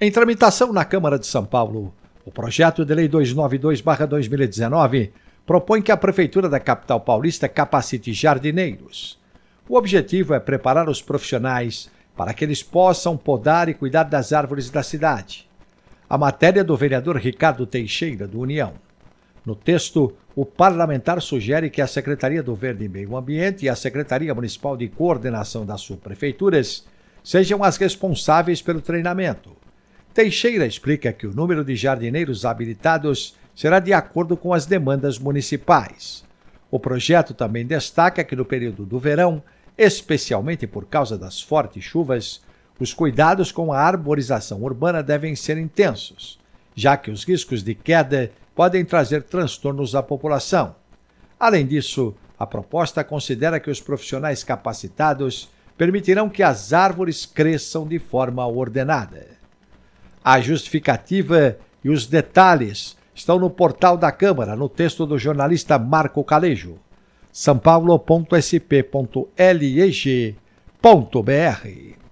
Em tramitação na Câmara de São Paulo, o projeto de lei 292-2019 propõe que a Prefeitura da capital paulista capacite jardineiros. O objetivo é preparar os profissionais para que eles possam podar e cuidar das árvores da cidade. A matéria do vereador Ricardo Teixeira, do União. No texto, o parlamentar sugere que a Secretaria do Verde e Meio Ambiente e a Secretaria Municipal de Coordenação das subprefeituras sejam as responsáveis pelo treinamento Teixeira explica que o número de jardineiros habilitados será de acordo com as demandas municipais. O projeto também destaca que no período do verão, especialmente por causa das fortes chuvas, os cuidados com a arborização urbana devem ser intensos, já que os riscos de queda podem trazer transtornos à população. Além disso, a proposta considera que os profissionais capacitados permitirão que as árvores cresçam de forma ordenada. A justificativa e os detalhes estão no portal da Câmara, no texto do jornalista Marco Calejo. sãopaulo.sp.leg.br